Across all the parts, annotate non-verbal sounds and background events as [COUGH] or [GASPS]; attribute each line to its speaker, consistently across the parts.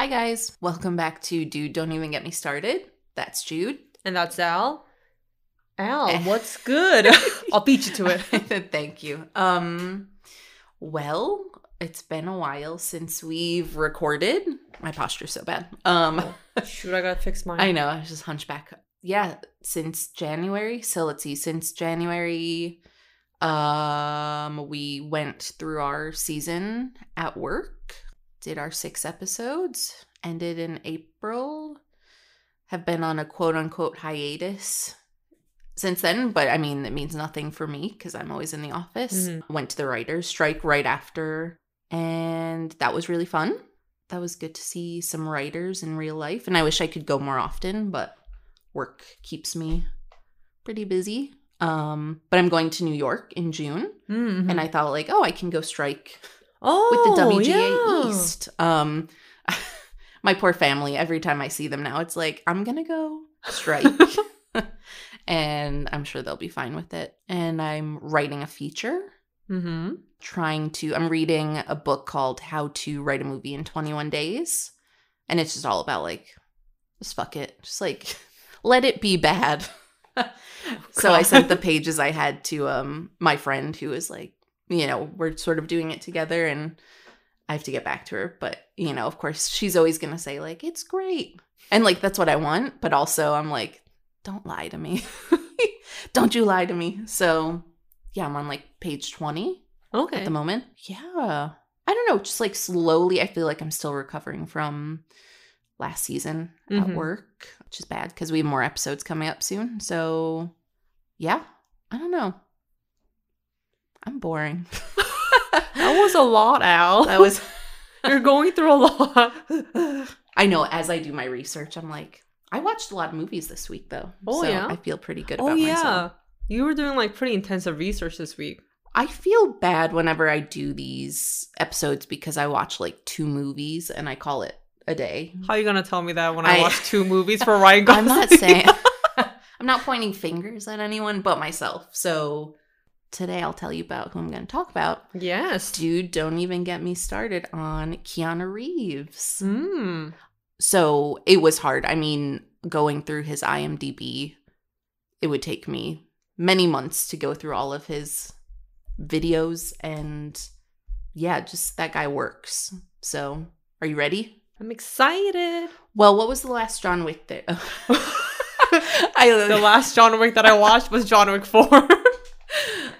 Speaker 1: Hi, guys. Welcome back to Dude Don't Even Get Me Started. That's Jude.
Speaker 2: And that's Al. Al,
Speaker 1: Eh.
Speaker 2: what's good? [LAUGHS] I'll beat you to it. [LAUGHS]
Speaker 1: Thank you. Um, well, it's been a while since we've recorded. My posture's so bad. Um,
Speaker 2: Shoot, I gotta fix [LAUGHS] mine.
Speaker 1: I know, I was just hunchback. Yeah, since January. So let's see, since January, um, we went through our season at work, did our six episodes, ended in April, have been on a quote unquote hiatus since then, but I mean, it means nothing for me because I'm always in the office.
Speaker 2: Mhm.
Speaker 1: Went to the writer's strike right after, and that was really fun. That was good to see some writers in real life, and I wish I could go more often, but work keeps me pretty busy. Um, but I'm going to New York in June,
Speaker 2: Mhm.
Speaker 1: and I thought like, oh, I can go strike
Speaker 2: oh,
Speaker 1: with the WGA
Speaker 2: yeah.
Speaker 1: East. Um, [LAUGHS] my poor family. Every time I see them now, it's like I'm gonna go strike, [LAUGHS] [LAUGHS] and I'm sure they'll be fine with it. And I'm writing a feature,
Speaker 2: Mm-hmm.
Speaker 1: trying to. I'm reading a book called How to Write a Movie in 21 Days, and it's just all about like, just fuck it, just like let it be bad. so I sent the pages I had to um my friend who was like, you know, we're sort of doing it together and I have to get back to her, but you know, of course, she's always going to say like it's great. And like that's what I want, but also I'm like don't lie to me. [LAUGHS] don't you lie to me. So, yeah, I'm on like page 20
Speaker 2: Okay.
Speaker 1: at the moment. Yeah. I don't know, just like slowly I feel like I'm still recovering from last season at
Speaker 2: Mhm.
Speaker 1: work, which is bad because we have more episodes coming up soon. So, yeah, I don't know. I'm boring. [LAUGHS]
Speaker 2: that was a lot, Al.
Speaker 1: that was [LAUGHS]
Speaker 2: You're going through a lot.
Speaker 1: I know as I do my research, I'm like, I watched a lot of movies this week though.
Speaker 2: Oh,
Speaker 1: so
Speaker 2: yeah?
Speaker 1: I feel pretty good
Speaker 2: oh
Speaker 1: about
Speaker 2: yeah,
Speaker 1: myself.
Speaker 2: you were doing like pretty intensive research this week.
Speaker 1: I feel bad whenever I do these episodes because I watch like two movies and I call it a day.
Speaker 2: How are you gonna tell me that when I,
Speaker 1: I-
Speaker 2: watched [LAUGHS] two movies for Ryan
Speaker 1: I'm not saying I'm not pointing fingers at anyone but myself. So today I'll tell you about who I'm going to talk about.
Speaker 2: yes.
Speaker 1: Dude, don't even get me started on Keanu Reeves.
Speaker 2: Mm.
Speaker 1: So it was hard. I mean, going through his IMDb, it would take me many months to go through all of his videos. And yeah, just that guy works. So are you ready?
Speaker 2: I'm excited.
Speaker 1: Well, what was the last John Wick there? [LAUGHS] [LAUGHS] I,
Speaker 2: The last John Wick that I watched was John Wick 4. [LAUGHS]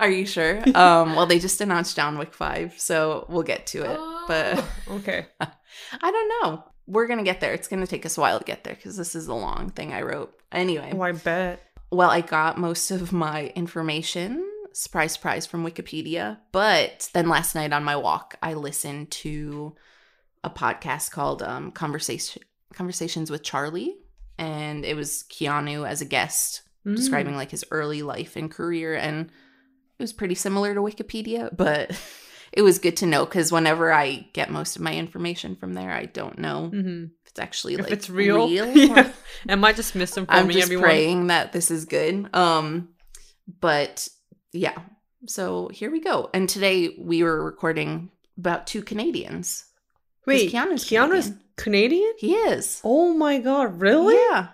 Speaker 1: Are you sure? Um, well, they just announced John Wick 5, so we'll get to it. But [LAUGHS] [LAUGHS]
Speaker 2: okay.
Speaker 1: I don't know. We're going to get there. It's going to take us a while to get there because this is a long thing I wrote. Anyway,
Speaker 2: Oh, I bet.
Speaker 1: well, I got most of my information, surprise, surprise, from Wikipedia. But then last night on my walk, I listened to a podcast called um, Conversation Conversations with Charlie, and it was Keanu as a guest
Speaker 2: Mm.
Speaker 1: describing like his early life and career and it was pretty similar to wikipedia but [LAUGHS] it was good to know because whenever i get most of my information from there i don't know
Speaker 2: Mm-hmm.
Speaker 1: if it's actually
Speaker 2: If
Speaker 1: like
Speaker 2: it's real, [LAUGHS]
Speaker 1: or-
Speaker 2: yeah. Am I just misinforming
Speaker 1: i'm just
Speaker 2: everyone?
Speaker 1: praying that this is good um but yeah so here we go and today we were recording about two Canadians.
Speaker 2: Wait,
Speaker 1: Keanu's
Speaker 2: Keanu's
Speaker 1: Canadian.
Speaker 2: Canadian?
Speaker 1: he is
Speaker 2: Oh my god, really?
Speaker 1: yeah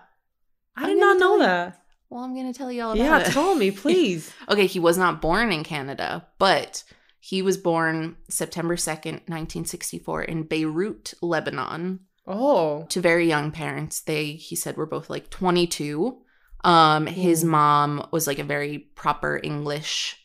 Speaker 2: I
Speaker 1: I'm
Speaker 2: did not know that.
Speaker 1: Well i'm gonna tell you all about
Speaker 2: Yeah,
Speaker 1: it
Speaker 2: tell me, please. [LAUGHS]
Speaker 1: Okay, he was not born in Canada, but he was born September 2nd, 1964 in Beirut, Lebanon.
Speaker 2: oh.
Speaker 1: To very young parents. They he said were both like 22. Um his mom was like a very proper English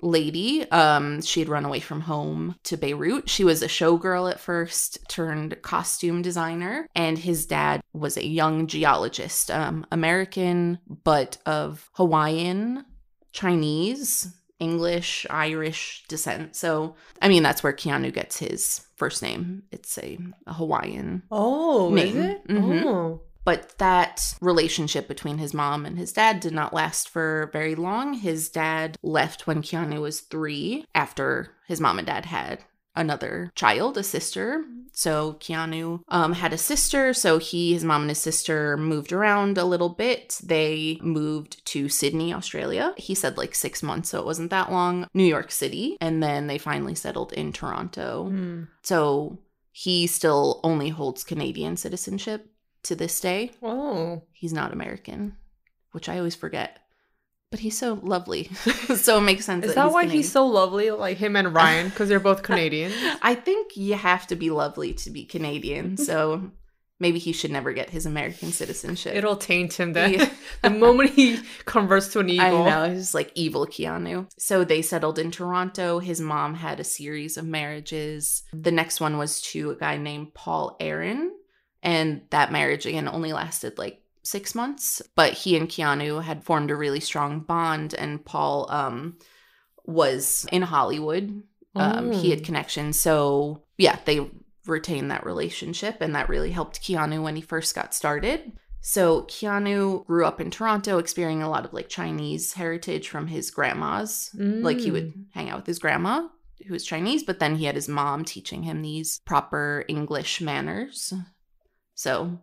Speaker 1: lady. Um she had run away from home to Beirut. She was a showgirl at first, turned costume designer, and his dad was a young geologist, um American but of Hawaiian, Chinese, English, Irish descent. So, I mean, that's where Keanu gets his first name. It's a, a Hawaiian
Speaker 2: Oh, is
Speaker 1: Name.
Speaker 2: it?
Speaker 1: Mhm.
Speaker 2: Oh.
Speaker 1: But that relationship between his mom and his dad did not last for very long. His dad left when Keanu was three after his mom and dad had another child, a sister. So Keanu um, had a sister. So he, his mom, and his sister moved around a little bit. They moved to Sydney, Australia. He said like six months, so it wasn't that long. New York City. And then they finally settled in Toronto.
Speaker 2: Hmm.
Speaker 1: So he still only holds Canadian citizenship to this day.
Speaker 2: Oh.
Speaker 1: He's not American, which I always forget. But he's so lovely. [LAUGHS] so it makes sense.
Speaker 2: Is that
Speaker 1: he's
Speaker 2: why
Speaker 1: Canadian.
Speaker 2: he's so lovely, like him and Ryan, [LAUGHS] because they're both Canadian?
Speaker 1: I think you have to be lovely to be Canadian. [LAUGHS] So maybe he should never get his American citizenship.
Speaker 2: It'll taint him then.
Speaker 1: Yeah.
Speaker 2: the moment he converts to an
Speaker 1: I
Speaker 2: eagle.
Speaker 1: know, he's like evil Keanu. So they settled in Toronto. His mom had a series of marriages. The next one was to a guy named Paul Aaron. And that marriage, again, only lasted like six months. But he and Keanu had formed a really strong bond. And Paul um, was in Hollywood. Um, He had
Speaker 2: Oh.
Speaker 1: connections. So yeah, they retained that relationship. And that really helped Keanu when he first got started. So Keanu grew up in Toronto, experiencing a lot of like Chinese heritage from his grandmas. Like he
Speaker 2: Mm.
Speaker 1: would hang out with his grandma, who was Chinese, but then he had his mom teaching him these proper English manners. So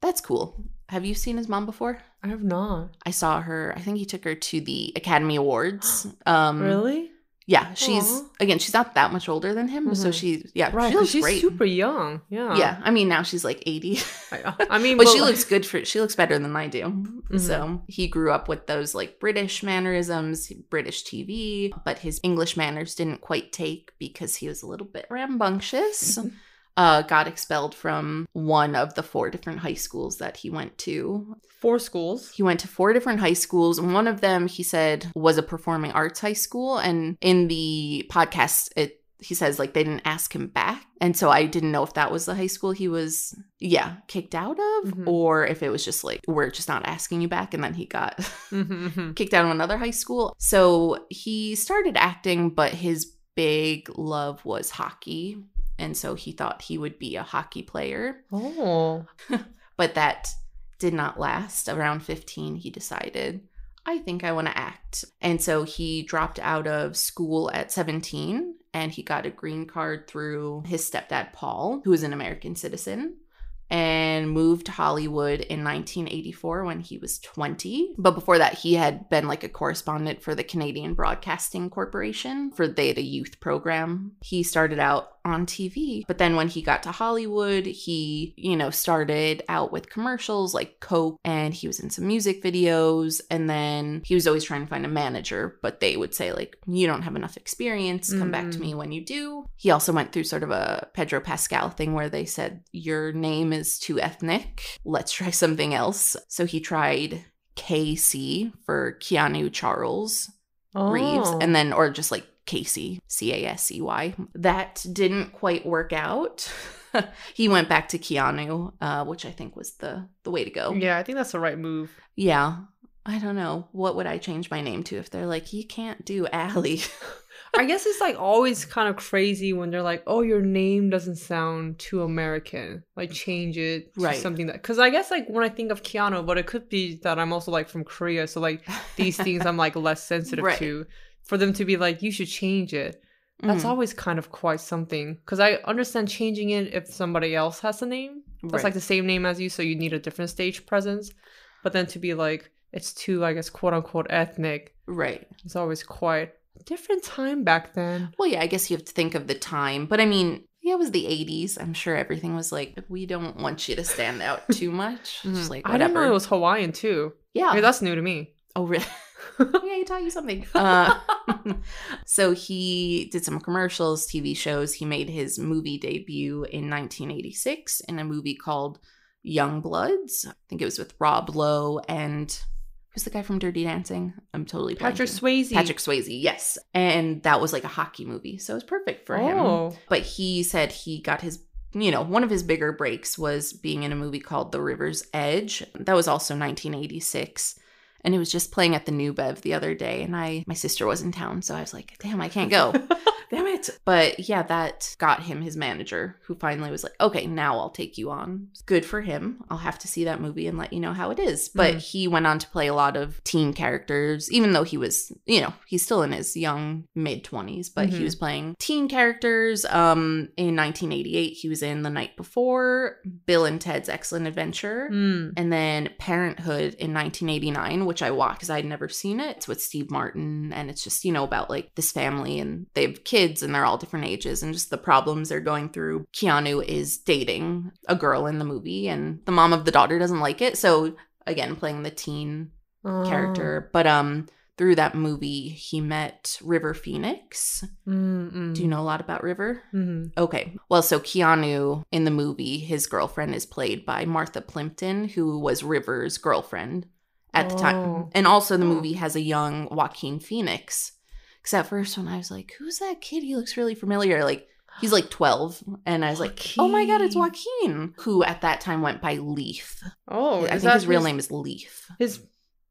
Speaker 1: that's cool. Have you seen his mom before?
Speaker 2: I have not.
Speaker 1: I saw her. I think he took her to the Academy Awards. [GASPS] Um,
Speaker 2: really?
Speaker 1: Yeah, she's
Speaker 2: Aw.
Speaker 1: again. She's not that much older than him, so
Speaker 2: Mhm.
Speaker 1: she yeah,
Speaker 2: Right.
Speaker 1: she looks
Speaker 2: she's
Speaker 1: great.
Speaker 2: super young. Yeah.
Speaker 1: yeah, I mean now she's like eighty. [LAUGHS]
Speaker 2: I, I mean,
Speaker 1: but she
Speaker 2: like-
Speaker 1: looks good for she looks better than I do.
Speaker 2: Mhm.
Speaker 1: So he grew up with those like British mannerisms, British TV, but his English manners didn't quite take because he was a little bit rambunctious. [LAUGHS] uh, got expelled from one of the four different high schools that he went to.
Speaker 2: four schools.
Speaker 1: He went to four different high schools. One of them, he said, was a performing arts high school. And in the podcast, it he says like they didn't ask him back. And so I didn't know if that was the high school he was, yeah, kicked out of,
Speaker 2: Mhm.
Speaker 1: or if it was just like, we're just not asking you back. And then he got [LAUGHS]
Speaker 2: Mm-hmm.
Speaker 1: kicked out of another high school. So he started acting, but his big love was hockey. And so he thought he would be a hockey player
Speaker 2: Oh. [LAUGHS]
Speaker 1: but that did not last. Around 15, he decided, I think I want to act. And so he dropped out of school at 17 and he got a green card through his stepdad, Paul, who is an American citizen. And moved to Hollywood in 1984 when he was 20. But before that, he had been like a correspondent for the Canadian Broadcasting Corporation for they had a youth program. He started out on TV. But then when he got to Hollywood, he, you know, started out with commercials like Coke and he was in some music videos. And then he was always trying to find a manager, but they would say, like, you don't have enough experience. Come back to
Speaker 2: Mm.
Speaker 1: me when you do. He also went through sort of a Pedro Pascal thing where they said, your name is too ethnic. Let's try something else. So he tried KC for Keanu Charles. Reeves,
Speaker 2: Oh.
Speaker 1: and then or just like Casey, C A S E Y. That didn't quite work out. [LAUGHS] he went back to Keanu, uh, which I think was the the way to go.
Speaker 2: Yeah, I think that's the right move.
Speaker 1: Yeah. I don't know. What would I change my name to if they're like, you can't do Allie? [LAUGHS]
Speaker 2: I guess it's like always kind of crazy when they're like, "Oh, your name doesn't sound too American. Like change it to
Speaker 1: Right.
Speaker 2: something that." Because I guess like when I think of Keanu, but it could be that I'm also like from Korea, so like these things I'm like less sensitive [LAUGHS]
Speaker 1: Right.
Speaker 2: to. For them to be like, "You should change it." That's
Speaker 1: Mhm.
Speaker 2: always kind of quite something. Because I understand changing it if somebody else has a name that's
Speaker 1: Right.
Speaker 2: like the same name as you, so you need a different stage presence. But then to be like, it's too, I guess, quote unquote ethnic.
Speaker 1: right.
Speaker 2: It's always quite different time back then.
Speaker 1: Well, yeah, I guess you have to think of the time. But I mean, yeah, it was the 80s. I'm sure everything was like, we don't want you to stand out too much. [LAUGHS] Just like,
Speaker 2: I
Speaker 1: whatever.
Speaker 2: didn't know it was Hawaiian too.
Speaker 1: yeah.
Speaker 2: I mean, that's new to me.
Speaker 1: Oh, really? [LAUGHS] [LAUGHS] yeah, he taught you something. [LAUGHS] Uh, [LAUGHS] so he did some commercials, TV shows. He made his movie debut in 1986 in a movie called Young Bloods. I think it was with Rob Lowe and who's the guy from Dirty Dancing? I'm totally
Speaker 2: Patrick
Speaker 1: blanking.
Speaker 2: Swayze.
Speaker 1: Patrick Swayze, yes. And that was like a hockey movie, so it was perfect for him.
Speaker 2: Oh.
Speaker 1: But he said he got his, you know, one of his bigger breaks was being in a movie called The River's Edge. That was also 1986. And it was just playing at the New Bev the other day. And I, my sister was in town. So I was like, damn, I can't go. [LAUGHS] damn it. But yeah, that got him his manager who finally was like, okay, now I'll take you on. Good for him. I'll have to see that movie and let you know how it is. But
Speaker 2: Mhm.
Speaker 1: he went on to play a lot of teen characters, even though he was, you know, he's still in his young mid 20s, but he
Speaker 2: Mhm.
Speaker 1: was playing teen characters. Um, in 1988, he was in The Night Before, Bill and Ted's Excellent Adventure.
Speaker 2: Mm.
Speaker 1: And then Parenthood in 1989, which I watched because I'd never seen it. It's with Steve Martin, and it's just, you know, about like this family and they have kids and and they're all different ages and just the problems they're going through. Keanu is dating a girl in the movie, and the mom of the daughter doesn't like it. So again, playing the teen
Speaker 2: Oh.
Speaker 1: character, but um. Through that movie, he met River Phoenix.
Speaker 2: Mm-mm.
Speaker 1: Do you know a lot about River?
Speaker 2: Mm-hmm.
Speaker 1: Okay. Well, so Keanu in the movie, his girlfriend is played by Martha Plimpton, who was River's girlfriend at the time.
Speaker 2: Oh.
Speaker 1: And also, the
Speaker 2: Oh.
Speaker 1: movie has a young Joaquin Phoenix. Because at first, when I was like, who's that kid? He looks really familiar. Like, he's like 12. And I was like, oh my God, it's Joaquin, who at that time went by Leaf.
Speaker 2: Oh,
Speaker 1: I think his real name is Leaf.
Speaker 2: His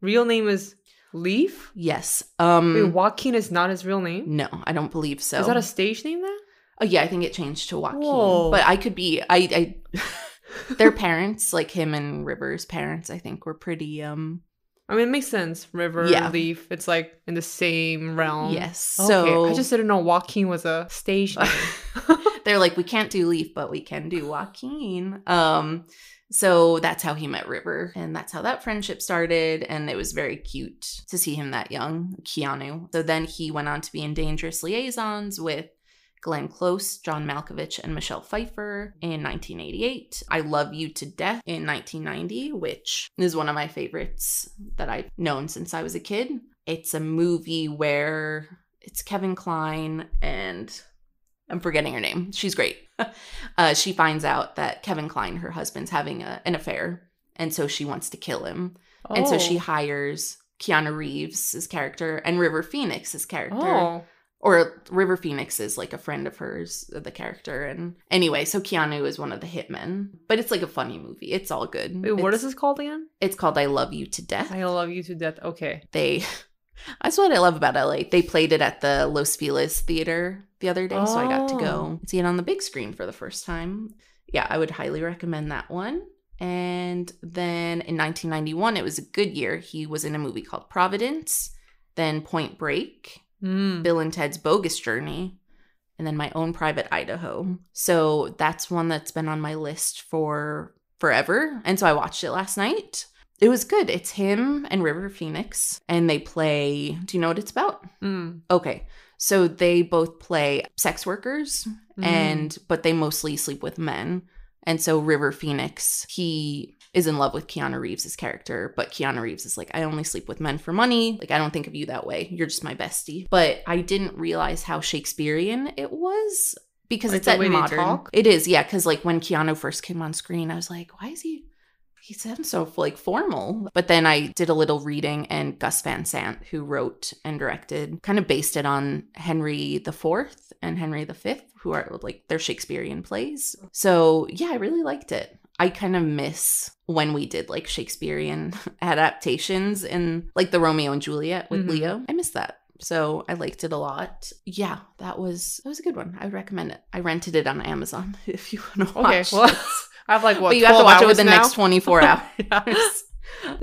Speaker 2: real name is Leaf.
Speaker 1: Yes. Um,
Speaker 2: Wait, Joaquin is not his real name.
Speaker 1: no, I don't believe so.
Speaker 2: Is that a stage name then?
Speaker 1: Oh yeah, I think it changed to Joaquin.
Speaker 2: Whoa.
Speaker 1: But I could be I I [LAUGHS] their parents, like him and River's parents, I think were pretty um
Speaker 2: I mean, it makes sense. River,
Speaker 1: Yeah.
Speaker 2: Leaf. It's like in the same realm.
Speaker 1: yes.
Speaker 2: Okay,
Speaker 1: So
Speaker 2: I just didn't know Joaquin was a stage [LAUGHS] name. [LAUGHS]
Speaker 1: they're like we can't do Leaf, but we can do Joaquin. Um so that's how he met River and that's how that friendship started and it was very cute to see him that young, Keanu. So then he went on to be in Dangerous Liaisons with Glenn Close, John Malkovich, and Michelle Pfeiffer in 1988. I Love You to Death in 1990, which is one of my favorites that I've known since I was a kid. It's a movie where it's Kevin Kline and I'm forgetting her name. She's great. [LAUGHS] uh, she finds out that Kevin Kline, her husband's having a, an affair, and so she wants to kill him. And so she
Speaker 2: Oh.
Speaker 1: hires Keanu Reeves' as character and River Phoenix's character
Speaker 2: Oh.
Speaker 1: Or River Phoenix is like a friend of hers, the character. And anyway, so Keanu is one of the hitmen, but it's like a funny movie. It's all good.
Speaker 2: Wait, what
Speaker 1: it's,
Speaker 2: is this called again?
Speaker 1: It's called I Love You to Death.
Speaker 2: I love you to death. Okay.
Speaker 1: They, [LAUGHS] that's what I love about LA. They played it at the Los Feliz Theater the other day, so I got to
Speaker 2: Oh.
Speaker 1: go see it on the big screen for the first time. Yeah, I would highly recommend that one. And then in 1991, it was a good year. He was in a movie called Providence, then Point Break,
Speaker 2: Mm.
Speaker 1: Bill and Ted's Bogus Journey, and then My Own Private Idaho. So that's one that's been on my list for forever. And so I watched it last night. It was good. It's him and River Phoenix, and they play. Do you know what it's about?
Speaker 2: Mm.
Speaker 1: Okay. So they both play sex workers,
Speaker 2: Mm.
Speaker 1: and but they mostly sleep with men. And so River Phoenix, he is in love with Keanu Reeves' character, but Keanu Reeves is like, I only sleep with men for money. Like, I don't think of you that way. You're just my bestie. But I didn't realize how Shakespearean it was because
Speaker 2: Like
Speaker 1: it's
Speaker 2: the
Speaker 1: set
Speaker 2: way
Speaker 1: in
Speaker 2: they
Speaker 1: modern. It is, yeah. Because like when Keanu first came on screen, I was like, why is he? He sounds so like formal. But then I did a little reading, and Gus Van Sant, who wrote and directed, kind of based it on Henry the Fourth and Henry the Fifth, who are like their Shakespearean plays. So yeah, I really liked it. I kind of miss when we did like Shakespearean [LAUGHS] adaptations in like the Romeo and Juliet with
Speaker 2: Mhm.
Speaker 1: Leo. I miss that. So I liked it a lot. Yeah, that was that was a good one. I would recommend it. I rented it on Amazon [LAUGHS] if you want to watch. Okay.
Speaker 2: Well,
Speaker 1: it.
Speaker 2: I have like what?
Speaker 1: but you have to watch it within the
Speaker 2: now?
Speaker 1: next 24 [LAUGHS] hours.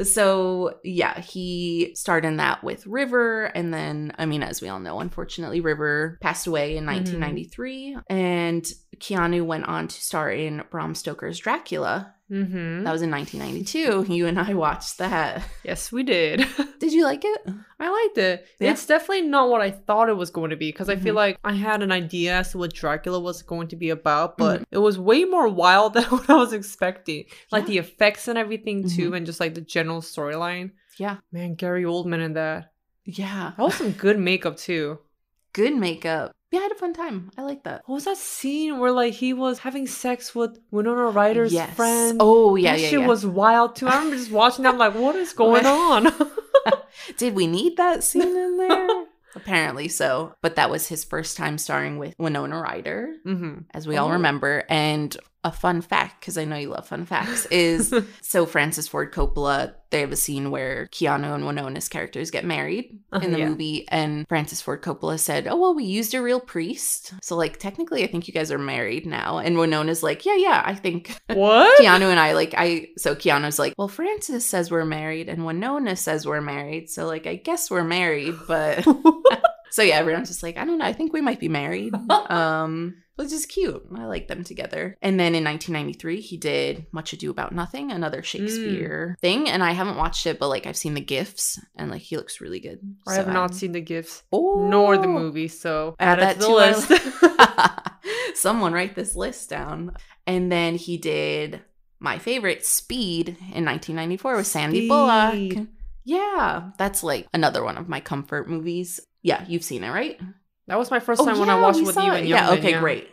Speaker 1: So yeah, he starred in that with River, and then I mean, as we all know, unfortunately, River passed away in mm-hmm. 1993, and Keanu went on to star in Bram Stoker's Dracula.
Speaker 2: Mm-hmm.
Speaker 1: That was in 1992. You and I watched that.
Speaker 2: Yes, we did. [LAUGHS]
Speaker 1: Did you like it?
Speaker 2: I liked it.
Speaker 1: Yeah.
Speaker 2: It's definitely not what I thought it was going to be because I feel
Speaker 1: Mhm.
Speaker 2: like I had an idea as to what Dracula was going to be about, but
Speaker 1: Mhm.
Speaker 2: it was way more wild [LAUGHS] than what I was expecting. Like
Speaker 1: Yeah.
Speaker 2: the effects and everything too,
Speaker 1: Mhm.
Speaker 2: and just like the general storyline.
Speaker 1: Yeah.
Speaker 2: Man, Gary Oldman in that.
Speaker 1: Yeah.
Speaker 2: That was some good makeup too.
Speaker 1: Good makeup. Yeah, I had a fun time. I like that.
Speaker 2: What was that scene where like he was having sex with Winona Ryder's
Speaker 1: yes.
Speaker 2: friend?
Speaker 1: Oh, yeah,
Speaker 2: that
Speaker 1: yeah,
Speaker 2: shit
Speaker 1: yeah.
Speaker 2: was wild too. I remember just watching that. I'm like, what is going [LAUGHS] on? [LAUGHS]
Speaker 1: Did we need that scene in [LAUGHS] there? Apparently so. But that was his first time starring with Winona Ryder,
Speaker 2: mm-hmm.
Speaker 1: as we all
Speaker 2: Oh.
Speaker 1: remember. And a fun fact, because I know you love fun facts, is [LAUGHS] so Francis Ford Coppola, they have a scene where Keanu and Winona's characters get married
Speaker 2: Uh,
Speaker 1: in the
Speaker 2: yeah.
Speaker 1: movie. And Francis Ford Coppola said, Oh, well, we used a real priest. So, like, technically, I think you guys are married now. And Winona's like, Yeah, yeah, I think [LAUGHS]
Speaker 2: what?
Speaker 1: Keanu and I like I so Keanu's like, well, Francis says we're married and Winona says we're married, so like I guess we're married, but [LAUGHS] so yeah, everyone's just like, I don't know, I think we might be married. Um, which is cute. I like them together. And then in 1993, he did Much Ado About Nothing, another Shakespeare mm. thing. And I haven't watched it, but like I've seen the gifs, and like he looks really good.
Speaker 2: I
Speaker 1: So
Speaker 2: have not
Speaker 1: I'm-
Speaker 2: seen the gifts
Speaker 1: Oh.
Speaker 2: nor the oh, movie, so
Speaker 1: Add
Speaker 2: add
Speaker 1: that
Speaker 2: to the list. [LAUGHS] [LAUGHS]
Speaker 1: Someone write this list down. And then he did my favorite, Speed, in 1994 with Sandy Bullock. Yeah, that's like another one of my comfort movies. Yeah, you've seen it, right?
Speaker 2: That was my first oh, time when I
Speaker 1: Oh,
Speaker 2: watched with you
Speaker 1: it.
Speaker 2: and
Speaker 1: Yeah, okay, great.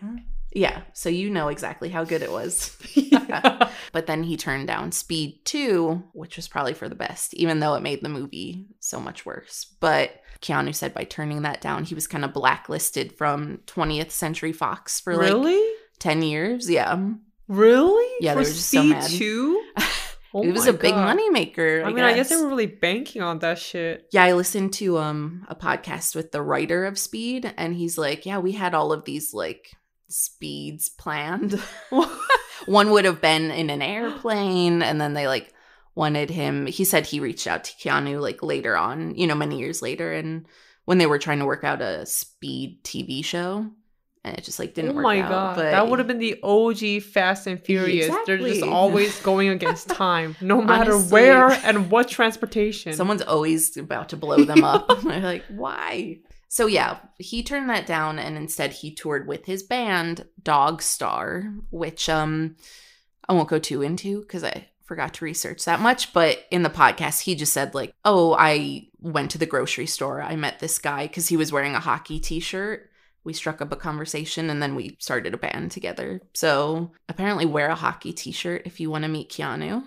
Speaker 1: Yeah, so you know exactly how good it was.
Speaker 2: Yeah. [LAUGHS] [LAUGHS]
Speaker 1: But then he turned down Speed 2, which was probably for the best, even though it made the movie so much worse. But Keanu said by turning that down, he was kind of blacklisted from 20th Century Fox for like
Speaker 2: really?
Speaker 1: 10 years. Yeah.
Speaker 2: Really?
Speaker 1: Yeah,
Speaker 2: For
Speaker 1: they were just so mad.
Speaker 2: 2? [LAUGHS] Oh
Speaker 1: it was a big
Speaker 2: God.
Speaker 1: moneymaker.
Speaker 2: I
Speaker 1: I,
Speaker 2: mean, I guess they were really banking on that shit.
Speaker 1: Yeah, I listened to um a podcast with the writer of Speed, and he's like, "Yeah, we had all of these like speeds planned. [LAUGHS] [LAUGHS] One would have been in an airplane, and then they like wanted him. He said he reached out to Keanu like later on, you know, many years later, and when they were trying to work out a Speed TV show, and it just like didn't
Speaker 2: oh
Speaker 1: work
Speaker 2: my
Speaker 1: out.
Speaker 2: god,
Speaker 1: but
Speaker 2: that would have been the OG Fast and Furious. They're just always going against [LAUGHS] time, no matter
Speaker 1: Honestly.
Speaker 2: where and what transportation.
Speaker 1: Someone's always about to blow them up. [LAUGHS] They're like, why? So yeah, he turned that down and instead he toured with his band Dogstar, which um I won't go too into because I forgot to research that much. But in the podcast, he just said like, "Oh, I went to the grocery store. I met this guy because he was wearing a hockey T-shirt." We struck up a conversation and then we started a band together. So apparently, wear a hockey T-shirt if you want to meet Keanu.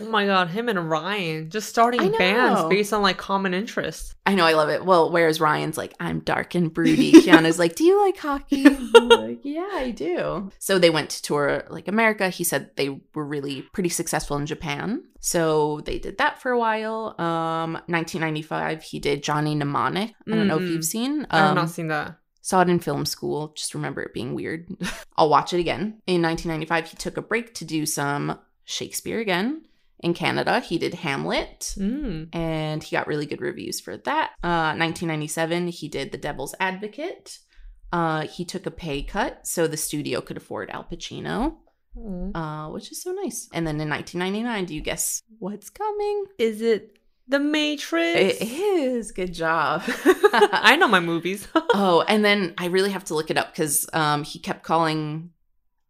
Speaker 2: oh my god, him and Ryan just starting bands based on like common interests.
Speaker 1: I know, I love it. Well, whereas Ryan's like, I'm dark and broody. [LAUGHS] Keanu's like, Do you like hockey? [LAUGHS] Like, yeah, I do. So they went to tour like America. He said they were really pretty successful in Japan. So they did that for a while. Um, 1995, he did Johnny Mnemonic. I don't know if you've seen.
Speaker 2: I have
Speaker 1: Um,
Speaker 2: not seen that.
Speaker 1: Saw it in film school. Just remember it being weird. [LAUGHS] I'll watch it again. In 1995, he took a break to do some Shakespeare again. In Canada, he did Hamlet
Speaker 2: Mm.
Speaker 1: and he got really good reviews for that. Uh, 1997, he did The Devil's Advocate. Uh, he took a pay cut so the studio could afford Al Pacino,
Speaker 2: Oh.
Speaker 1: uh, which is so nice. And then in 1999, do you guess what's coming?
Speaker 2: Is it The Matrix?
Speaker 1: It is. Good job. [LAUGHS]
Speaker 2: I know my movies. [LAUGHS]
Speaker 1: oh, and then I really have to look it up because um, he kept calling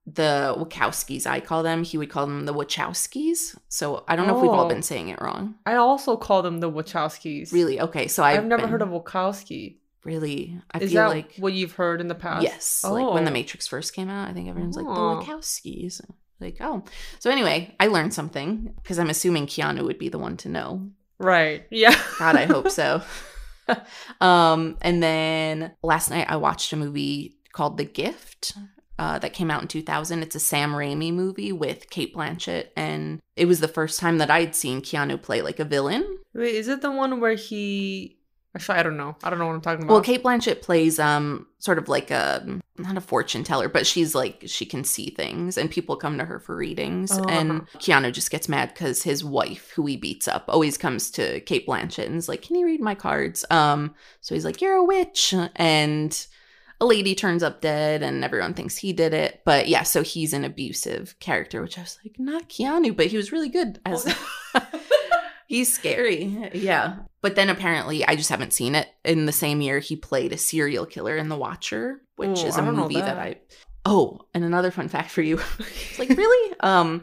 Speaker 1: the Wachowskis, I call them, he would call them the Wachowskis. So I don't know if we've all
Speaker 2: Oh.
Speaker 1: been saying it wrong.
Speaker 2: I also call them the Wachowskis.
Speaker 1: Really? Okay. So
Speaker 2: I've,
Speaker 1: I've,
Speaker 2: never
Speaker 1: been-
Speaker 2: heard of Wachowski.
Speaker 1: Really? I
Speaker 2: Is
Speaker 1: feel
Speaker 2: that
Speaker 1: like.
Speaker 2: what you've heard in the past?
Speaker 1: Yes, like when The
Speaker 2: Oh.
Speaker 1: Matrix first came out, I think everyone's like the
Speaker 2: Oh.
Speaker 1: Wachowskis. Like, oh, so anyway, I learned something because I'm assuming Keanu would be the one to know.
Speaker 2: Right. Yeah.
Speaker 1: God, I hope so. [LAUGHS] [LAUGHS] um, and then last night I watched a movie called The Gift. Uh, that came out in 2000. It's a Sam Raimi movie with Cate Blanchett, and it was the first time that I'd seen Keanu play like a villain.
Speaker 2: Wait, is it the one where he? Actually, I don't know. I don't know what I'm talking about.
Speaker 1: Well, Cate Blanchett plays um sort of like a not a fortune teller, but she's like she can see things and people come to her for readings.
Speaker 2: Oh,
Speaker 1: and
Speaker 2: uh-huh.
Speaker 1: Keanu just gets mad because his wife, who he beats up, always comes to Cate Blanchett and is like, "Can you read my cards?" Um, so he's like, "You're a witch," and a lady turns up dead, and everyone thinks he did it. But yeah, so he's an abusive character, which I was like, not Keanu, but he was really good as. [LAUGHS] [LAUGHS] He's scary. Yeah. But then apparently, I just haven't seen it. In the same year, he played a serial killer in The Watcher, which
Speaker 2: Oh,
Speaker 1: is a movie that.
Speaker 2: that.
Speaker 1: I. Oh, and another fun fact for you. [LAUGHS] Like, [LAUGHS] really? Um,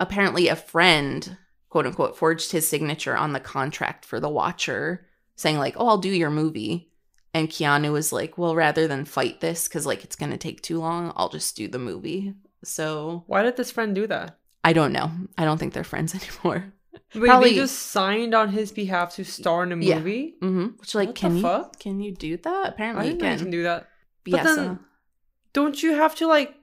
Speaker 1: apparently, a friend, quote unquote, forged his signature on the contract for The Watcher, saying, like, oh, I'll do your movie. And Keanu was like, well, rather than fight this, because, like, it's going to take too long, I'll just do the movie. So
Speaker 2: Why did this friend do that?
Speaker 1: I don't know. I don't think they're friends [LAUGHS] anymore.
Speaker 2: Wait,
Speaker 1: Probably-
Speaker 2: they just signed on his behalf to star in a
Speaker 1: Yeah.
Speaker 2: movie.
Speaker 1: hmm Which, like,
Speaker 2: What the
Speaker 1: can you
Speaker 2: fuck?
Speaker 1: can you do that? Apparently,
Speaker 2: didn't
Speaker 1: you can.
Speaker 2: can do that.
Speaker 1: But yeah,
Speaker 2: then
Speaker 1: so-
Speaker 2: Don't you have to like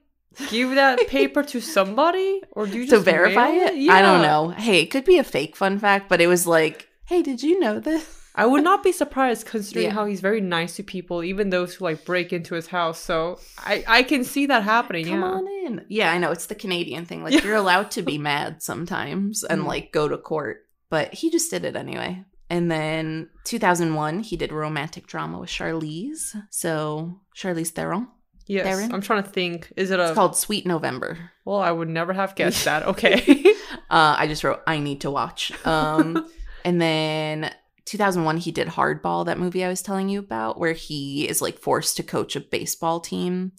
Speaker 2: give that [LAUGHS] paper to somebody, or do you
Speaker 1: to verify
Speaker 2: mail
Speaker 1: it? I don't know. Hey, it could be a fake fun fact, but it was like, hey, did you know this?
Speaker 2: I would not be surprised considering
Speaker 1: Yeah.
Speaker 2: how he's very nice to people, even those who like break into his house. So I I can see that happening.
Speaker 1: Come
Speaker 2: yeah.
Speaker 1: on in. Yeah, I know it's the Canadian thing. Like
Speaker 2: Yeah.
Speaker 1: you're allowed to be mad sometimes and
Speaker 2: Mm.
Speaker 1: like go to court, but he just did it anyway. And then 2001, he did a romantic drama with Charlize. So Charlize Theron.
Speaker 2: Yes.
Speaker 1: Darren?
Speaker 2: I'm trying to think. Is it a
Speaker 1: It's called Sweet November.
Speaker 2: Well, I would never have guessed [LAUGHS] that. Okay. [LAUGHS]
Speaker 1: Uh, I just wrote I need to watch. Um, [LAUGHS] and then 2001 he did Hardball, that movie I was telling you about, where he is like forced to coach a baseball team,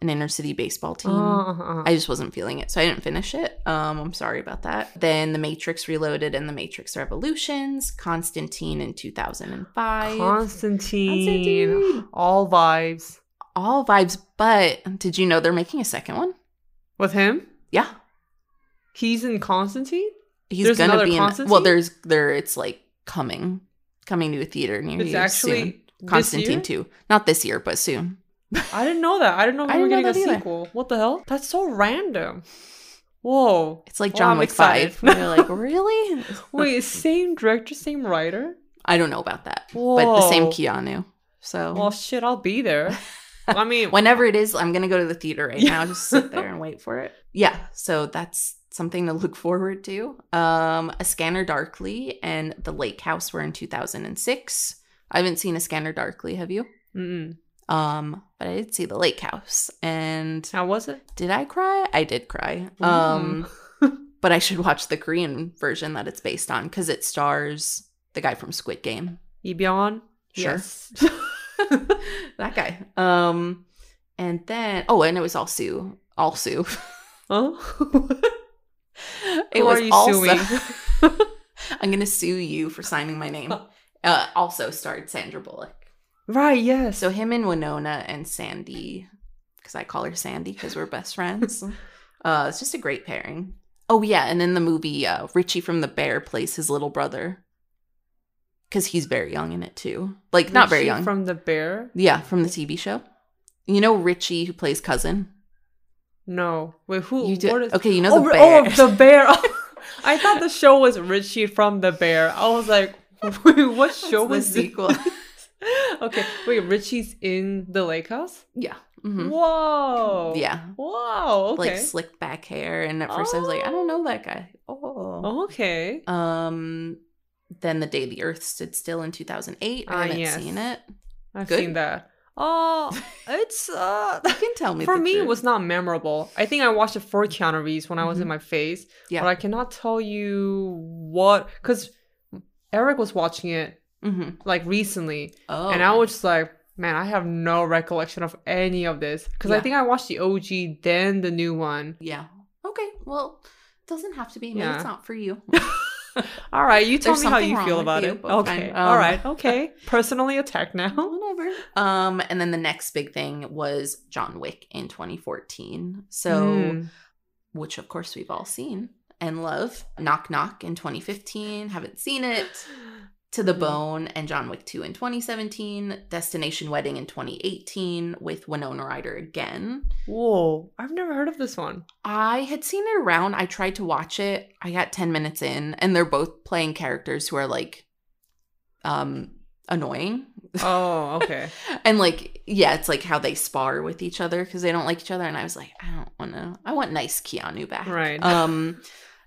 Speaker 1: an inner city baseball team.
Speaker 2: Uh-huh.
Speaker 1: I just wasn't feeling it, so I didn't finish it. Um, I'm sorry about that. Then The Matrix Reloaded and The Matrix Revolutions, Constantine in 2005.
Speaker 2: Constantine.
Speaker 1: Constantine.
Speaker 2: All vibes.
Speaker 1: All vibes, but did you know they're making a second one?
Speaker 2: With him?
Speaker 1: Yeah,
Speaker 2: He's in Constantine?
Speaker 1: he's
Speaker 2: There's
Speaker 1: gonna be in.
Speaker 2: Constantine?
Speaker 1: Well, there's there. It's like coming, coming to a theater near
Speaker 2: It's
Speaker 1: you
Speaker 2: actually
Speaker 1: soon. Constantine two, not this year, but soon. [LAUGHS]
Speaker 2: I didn't know that. I didn't know [LAUGHS] we
Speaker 1: I
Speaker 2: were getting a
Speaker 1: either.
Speaker 2: sequel. What the hell? That's so random. Whoa.
Speaker 1: It's like
Speaker 2: Well,
Speaker 1: John
Speaker 2: I'm
Speaker 1: Wick
Speaker 2: excited.
Speaker 1: Five. You're like, [LAUGHS] really?
Speaker 2: Wait, same director, same writer?
Speaker 1: I don't know about that, but the same
Speaker 2: Whoa.
Speaker 1: Keanu. So
Speaker 2: Well, shit, I'll be there. I mean,
Speaker 1: whenever it is, I'm gonna go to the theater right now. Just sit there and wait for it. Yeah, so that's something to look forward to. Um, A Scanner Darkly and The Lake House were in 2006. I haven't seen A Scanner Darkly. Have you?
Speaker 2: mm-mm.
Speaker 1: Um, but I did see The Lake House, and
Speaker 2: how was it?
Speaker 1: did I cry? I did cry. Um, [LAUGHS] but I should watch the Korean version that it's based on because it stars the guy from Squid Game.
Speaker 2: Ibyon?
Speaker 1: Sure.
Speaker 2: Yes. [LAUGHS]
Speaker 1: that guy. Um, and then oh, and it was all Sue, all Sue. [LAUGHS]
Speaker 2: Oh. [LAUGHS]
Speaker 1: it
Speaker 2: Who
Speaker 1: was
Speaker 2: are you
Speaker 1: also.
Speaker 2: suing? [LAUGHS]
Speaker 1: I'm gonna sue you for signing my name. Uh, also starred Sandra Bullock.
Speaker 2: right, yes.
Speaker 1: So him and Winona and Sandy, because I call her Sandy because we're best friends. [LAUGHS] uh, it's just a great pairing. Oh yeah, and in the movie, uh, Richie from The Bear plays his little brother because he's very young in it too. Like not very young.
Speaker 2: From the bear?
Speaker 1: yeah, from the TV show. You know Richie who plays cousin.
Speaker 2: No. Wait, who?
Speaker 1: You do-
Speaker 2: what is-
Speaker 1: okay, you know
Speaker 2: oh,
Speaker 1: the bear.
Speaker 2: oh, the [LAUGHS] bear. [LAUGHS] I thought the show was Richie from the bear. I was like, [LAUGHS] wait, what show was
Speaker 1: the sequel.
Speaker 2: okay, wait, Richie's in the lake house?
Speaker 1: yeah. Mhm.
Speaker 2: Whoa.
Speaker 1: Yeah.
Speaker 2: Whoa. Okay.
Speaker 1: Like slick back hair, and at first I was like, I don't know that guy. Oh.
Speaker 2: okay.
Speaker 1: Um, then the day the Earth stood still in 2008. I
Speaker 2: Ah,
Speaker 1: haven't
Speaker 2: yes.
Speaker 1: seen it.
Speaker 2: I've
Speaker 1: Good?
Speaker 2: seen that. Oh, [LAUGHS] it's uh
Speaker 1: You can tell me.
Speaker 2: for
Speaker 1: the
Speaker 2: me it was not memorable. I think I watched it for Keanu Reeves when I was in
Speaker 1: Mhm.
Speaker 2: my phase.
Speaker 1: Yeah.
Speaker 2: But I cannot tell you what because Eric was watching it
Speaker 1: Mhm.
Speaker 2: like recently.
Speaker 1: Oh,
Speaker 2: And I was just like, man, I have no recollection of any of this. Because I think I watched the OG, then the new one.
Speaker 1: yeah. Okay. Well, it doesn't have to be. Maybe
Speaker 2: Yeah.
Speaker 1: it's not for you. [LAUGHS] [LAUGHS]
Speaker 2: All right, you tell
Speaker 1: There's
Speaker 2: me how you feel about
Speaker 1: you,
Speaker 2: it. Okay.
Speaker 1: fine.
Speaker 2: All
Speaker 1: Um,
Speaker 2: right. Okay. Personally attacked now. [LAUGHS]
Speaker 1: Whatever. Um, and then the next big thing was John Wick in 2014. So,
Speaker 2: Mm.
Speaker 1: which of course we've all seen and love. Knock Knock in 2015. Haven't seen it. [GASPS] [GASPS] [GASPS] To the
Speaker 2: Mhm.
Speaker 1: Bone and John Wick 2 in 2017, Destination Wedding in 2018 with Winona Ryder again.
Speaker 2: Whoa. I've never heard of this one.
Speaker 1: I had seen it around. I tried to watch it. I got 10 minutes in and they're both playing characters who are like um annoying.
Speaker 2: Oh, okay. [LAUGHS]
Speaker 1: and like yeah, it's like how they spar with each other cuz they don't like each other and I was like I don't want to I want nice Keanu back.
Speaker 2: Right.
Speaker 1: Um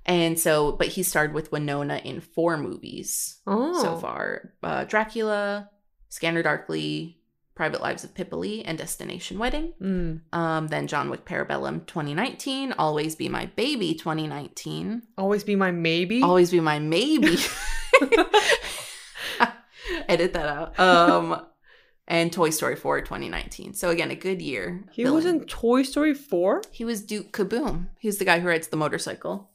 Speaker 1: and so but he starred with Winona in four movies
Speaker 2: oh.
Speaker 1: so far uh, Dracula, Scanner Darkly, Private Lives of Pippa Lee, and Destination Wedding.
Speaker 2: Mm.
Speaker 1: Um, then John Wick Parabellum 2019, Always Be My Baby 2019,
Speaker 2: Always be my maybe.
Speaker 1: Always Be My Maybe. [LAUGHS] [LAUGHS] Edit that out. Um, and Toy Story 4 2019. So again, a good year.
Speaker 2: he was in Toy Story 4?
Speaker 1: He was Duke Kaboom. He's the guy who rides the motorcycle.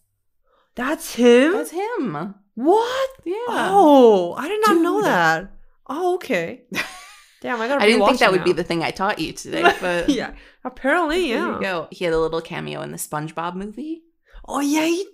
Speaker 2: That's him?
Speaker 1: That's him.
Speaker 2: what?
Speaker 1: Yeah.
Speaker 2: Oh, I did not know that. Oh, okay. [LAUGHS] Damn, I gotta
Speaker 1: I didn't think that
Speaker 2: it
Speaker 1: would be the thing I taught you today, [LAUGHS] but
Speaker 2: yeah, apparently,
Speaker 1: There
Speaker 2: yeah.
Speaker 1: you go. He had a little cameo in the SpongeBob movie.
Speaker 2: Oh, yeah, he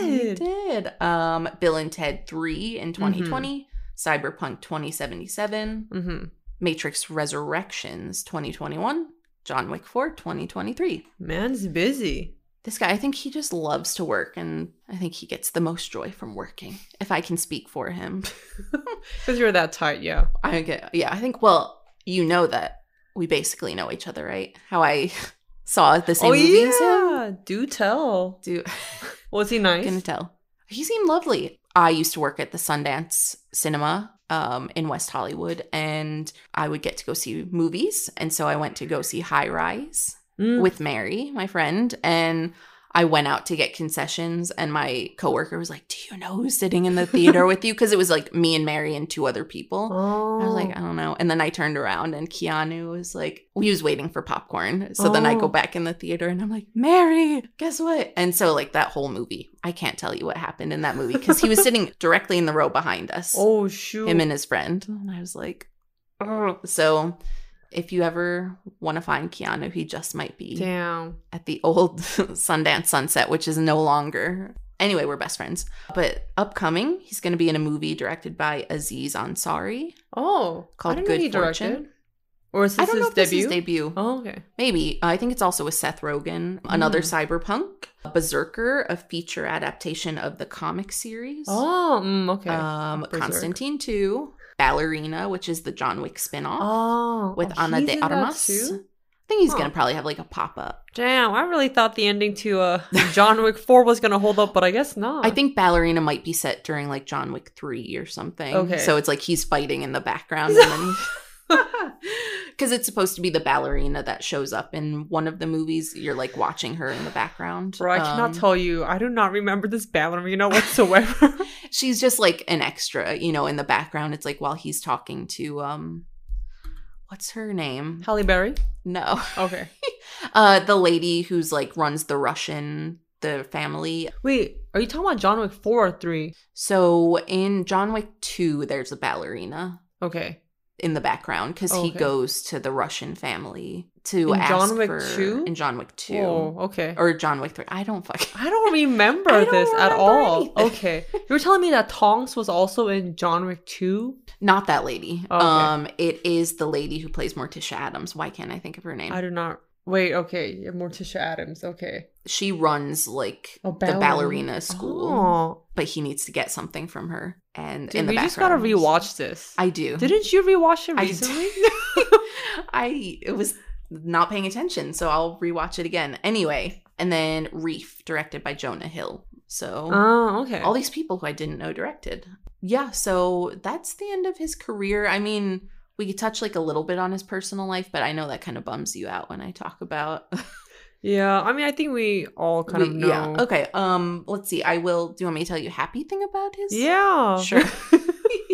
Speaker 2: did.
Speaker 1: He
Speaker 2: did.
Speaker 1: Um, Bill and Ted 3 in 2020, Cyberpunk 2077,
Speaker 2: Mm-hmm.
Speaker 1: Matrix Resurrections 2021, John Wick 4 2023.
Speaker 2: Man's busy.
Speaker 1: This guy, I think he just loves to work, and I think he gets the most joy from working. If I can speak for him, [LAUGHS]
Speaker 2: Because you're that tight, yeah.
Speaker 1: I get. Yeah, I think. Well, you know that we basically know each other, right? How I [LAUGHS] saw the same
Speaker 2: oh,
Speaker 1: movie as him.
Speaker 2: yeah. Do tell.
Speaker 1: Do [LAUGHS]
Speaker 2: Was he nice?
Speaker 1: gonna tell. He seemed lovely. I used to work at the Sundance Cinema um, in West Hollywood, and I would get to go see movies. And so I went to go see High Rise
Speaker 2: Mm.
Speaker 1: with Mary, my friend, and I went out to get concessions, and my coworker was like, "Do you know who's sitting in the theater with you?" Because it was like me and Mary and two other people.
Speaker 2: oh. [LAUGHS]
Speaker 1: I was like, I don't know. And then I turned around and Keanu was like, he was waiting for popcorn. So then I go
Speaker 2: Oh.
Speaker 1: back in the theater and I'm like, Mary, guess what? And so, like, that whole movie, I can't tell you what happened in that movie because he was sitting [LAUGHS] directly in the row behind us,
Speaker 2: oh shoot.
Speaker 1: him and his friend. And I was like,
Speaker 2: Ugh.
Speaker 1: so if you ever want to find Keanu, he just might be
Speaker 2: Damn.
Speaker 1: at the old [LAUGHS] Sundance Sunset, which is no longer. Anyway, we're best friends. But upcoming, he's going to be in a movie directed by Aziz Ansari.
Speaker 2: Oh,
Speaker 1: Called Good
Speaker 2: he directed.
Speaker 1: Fortune.
Speaker 2: Or is this
Speaker 1: I don't
Speaker 2: his
Speaker 1: know if this is
Speaker 2: debut?
Speaker 1: debut.
Speaker 2: Oh, okay.
Speaker 1: Maybe. I think it's also with Seth Rogen. Another
Speaker 2: Mm.
Speaker 1: cyberpunk. Berserker, a feature adaptation of the comic series.
Speaker 2: Oh, mm, okay.
Speaker 1: Um,
Speaker 2: Berserk.
Speaker 1: Constantine 2. Ballerina, which is the John Wick spinoff
Speaker 2: oh,
Speaker 1: with
Speaker 2: oh,
Speaker 1: Ana de Armas. I think he's
Speaker 2: Huh.
Speaker 1: going to probably have like a pop up.
Speaker 2: Damn, I really thought the ending to uh, John Wick 4 was going to hold up, but I guess not.
Speaker 1: I think Ballerina might be set during like John Wick 3 or something.
Speaker 2: Okay.
Speaker 1: So it's like he's fighting in the background. [LAUGHS] and then [LAUGHS] Because it's supposed to be the ballerina that shows up in one of the movies. You're like watching her in the background.
Speaker 2: Bro, I cannot
Speaker 1: Um,
Speaker 2: tell you. I do not remember this ballerina [LAUGHS] whatsoever. [LAUGHS]
Speaker 1: she's just like an extra, you know, in the background. It's like while he's talking to um what's her name?
Speaker 2: Halle Berry?
Speaker 1: No.
Speaker 2: Okay.
Speaker 1: Uh the lady who's like runs the Russian the family.
Speaker 2: Wait, are you talking about John Wick 4 or 3?
Speaker 1: So in John Wick 2 there's a ballerina
Speaker 2: Okay.
Speaker 1: In the background cuz he
Speaker 2: Okay.
Speaker 1: goes to the Russian family to
Speaker 2: In
Speaker 1: ask
Speaker 2: John Wick
Speaker 1: for
Speaker 2: 2?
Speaker 1: in John Wick 2
Speaker 2: Oh, okay.
Speaker 1: or John Wick 3. I don't fucking
Speaker 2: I don't remember [LAUGHS]
Speaker 1: I don't
Speaker 2: this at all.
Speaker 1: anything.
Speaker 2: Okay. You were telling me that Tonks was also in John Wick 2?
Speaker 1: not that lady.
Speaker 2: Oh, okay.
Speaker 1: Um it is the lady who plays Morticia Addams. Why can't I think of her name?
Speaker 2: I do not. Wait, okay. Yeah, Morticia Addams. Okay.
Speaker 1: She runs like
Speaker 2: Oh,
Speaker 1: the ballerina school,
Speaker 2: Oh.
Speaker 1: but he needs to get something from her. And
Speaker 2: Dude,
Speaker 1: in the
Speaker 2: we just gotta
Speaker 1: background,
Speaker 2: rewatch this.
Speaker 1: I do.
Speaker 2: Didn't you rewatch it
Speaker 1: I
Speaker 2: recently? [LAUGHS] [LAUGHS]
Speaker 1: I it was not paying attention, so I'll rewatch it again. Anyway, and then Reef, directed by Jonah Hill. So
Speaker 2: Oh, okay.
Speaker 1: all these people who I didn't know directed. Yeah, so that's the end of his career. I mean, we could touch like a little bit on his personal life, but I know that kind of bums you out when I talk about [LAUGHS]
Speaker 2: yeah, I mean, I think we all kind of know.
Speaker 1: Yeah. Okay. Um. Let's see. I will. Do you want me to tell you a happy thing about his?
Speaker 2: Yeah.
Speaker 1: Sure. [LAUGHS]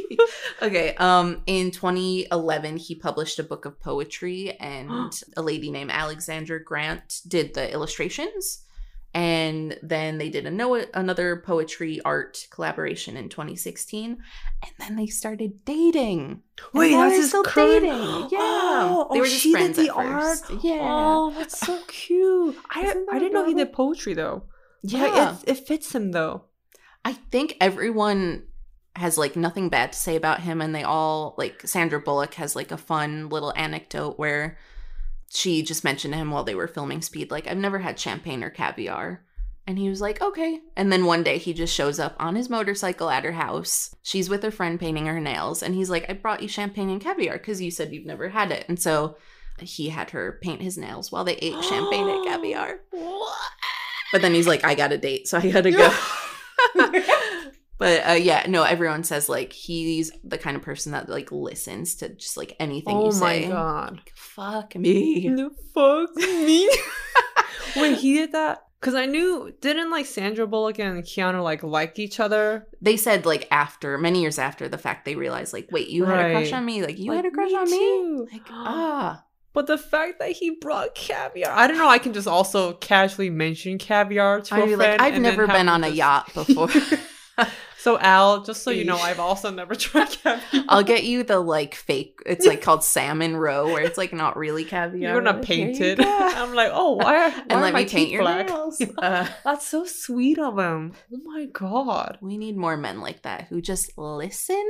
Speaker 1: [LAUGHS] okay. Um. In 2011, he published a book of poetry, and [GASPS] a lady named Alexandra Grant did the illustrations. And then they did a no- another poetry art collaboration in 2016, and then they started dating.
Speaker 2: Wait, that's his
Speaker 1: still
Speaker 2: current-
Speaker 1: dating. [GASPS] Yeah,
Speaker 2: Oh,
Speaker 1: they
Speaker 2: oh,
Speaker 1: were just
Speaker 2: she did
Speaker 1: friends
Speaker 2: the
Speaker 1: at
Speaker 2: art?
Speaker 1: first. Yeah,
Speaker 2: Oh, that's so [LAUGHS] cute. I, I didn't know he did poetry though.
Speaker 1: Yeah.
Speaker 2: it, it fits him though.
Speaker 1: I think everyone has like nothing bad to say about him, and they all like Sandra Bullock has like a fun little anecdote where she just mentioned to him while they were filming Speed, like, I've never had champagne or caviar. And he was like, okay. And then one day he just shows up on his motorcycle at her house. She's with her friend painting her nails. And he's like, I brought you champagne and caviar because you said you've never had it. And so he had her paint his nails while they ate champagne and caviar. [GASPS] But then he's like, I got a date, so I gotta [LAUGHS] go. [LAUGHS] but uh, yeah, no, everyone says like he's the kind of person that like listens to just like anything
Speaker 2: oh
Speaker 1: you say.
Speaker 2: Oh my god.
Speaker 1: Like, Fuck me.
Speaker 2: The fuck me? [LAUGHS] when he did that? Because I knew, didn't like Sandra Bullock and Keanu like like each other?
Speaker 1: They said like after many years after the fact, they realized like, wait, you had a crush on me. Like you
Speaker 2: Like,
Speaker 1: had a crush on me.
Speaker 2: too.
Speaker 1: Like ah,
Speaker 2: But the fact that he brought caviar, I don't know. I can just also casually mention caviar to a
Speaker 1: I'd be
Speaker 2: friend.
Speaker 1: like, I've never been on a yacht [LAUGHS] before. [LAUGHS]
Speaker 2: So Al, just so you know, I've also never [LAUGHS] tried caviar.
Speaker 1: I'll get you the like fake. It's like [LAUGHS] called salmon roe, where it's like not really caviar.
Speaker 2: You're gonna paint it.
Speaker 1: go.
Speaker 2: I'm like, oh, why? why
Speaker 1: and
Speaker 2: are
Speaker 1: let me paint your
Speaker 2: black?
Speaker 1: nails. Uh,
Speaker 2: That's so sweet of him. Oh my god.
Speaker 1: we need more men like that who just listen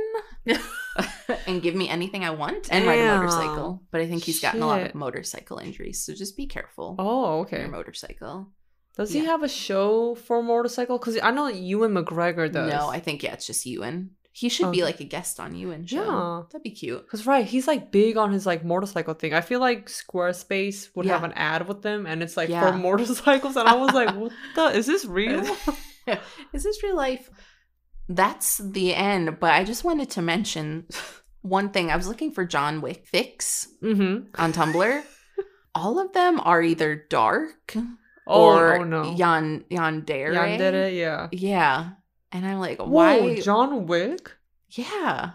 Speaker 1: and give me anything I want and ride a motorcycle. But I think he's gotten a lot of motorcycle injuries, so just be careful.
Speaker 2: Oh, okay.
Speaker 1: Your motorcycle.
Speaker 2: Does he have a show for motorcycle? Because I know Ewan McGregor does.
Speaker 1: No, I think yeah, it's just Ewan. He should be like a guest on Ewan show.
Speaker 2: Yeah.
Speaker 1: That'd be cute.
Speaker 2: Because right, he's like big on his like motorcycle thing. I feel like Squarespace would have an ad with them, and it's like
Speaker 1: Yeah.
Speaker 2: for [LAUGHS] motorcycles, and I was like, "What the? Is this [LAUGHS] real?" [LAUGHS]
Speaker 1: Is this real life? that's the end. But I just wanted to mention one thing. I was looking for John Wick fix
Speaker 2: Mm-hmm.
Speaker 1: on Tumblr. All of them are either dark
Speaker 2: Oh,
Speaker 1: or
Speaker 2: oh no.
Speaker 1: yan yandere.
Speaker 2: Yandere, yeah.
Speaker 1: Yeah. And I'm like,
Speaker 2: Whoa,
Speaker 1: why?
Speaker 2: John Wick?
Speaker 1: yeah.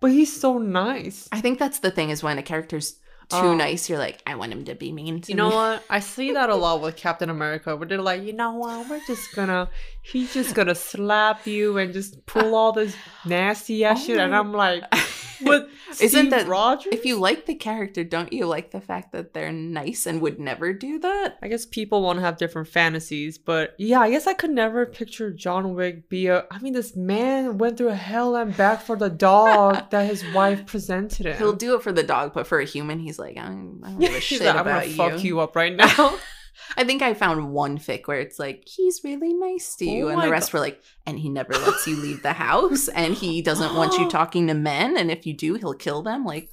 Speaker 2: But he's so nice.
Speaker 1: I think that's the thing is when a character's too
Speaker 2: Oh.
Speaker 1: nice, you're like, I want him to be mean to
Speaker 2: You know
Speaker 1: me.
Speaker 2: what? I see that a [LAUGHS] lot with Captain America, where they're like, you know what? We're just gonna, he's just gonna slap you and just pull all this nasty ass
Speaker 1: Oh
Speaker 2: shit, and I'm like, [LAUGHS] what?
Speaker 1: Isn't that-
Speaker 2: Rogers?
Speaker 1: If you like the character, don't you like the fact that they're nice and would never do that?
Speaker 2: I guess people want to have different fantasies, but yeah, I guess I could never picture John Wick be a. I mean, this man went through hell and back for the dog that his wife presented him.
Speaker 1: He'll do it for the dog, but for a human, he's like, I don't, I don't give a [LAUGHS] shit
Speaker 2: like, I'm gonna
Speaker 1: you.
Speaker 2: fuck you up right now. [LAUGHS]
Speaker 1: I think I found one fic where it's like, he's really nice to you.
Speaker 2: Oh
Speaker 1: and the rest were like, and he never lets you leave the house. And he [GASPS] doesn't want you [GASPS] talking to men. And if you do, he'll kill them. Like,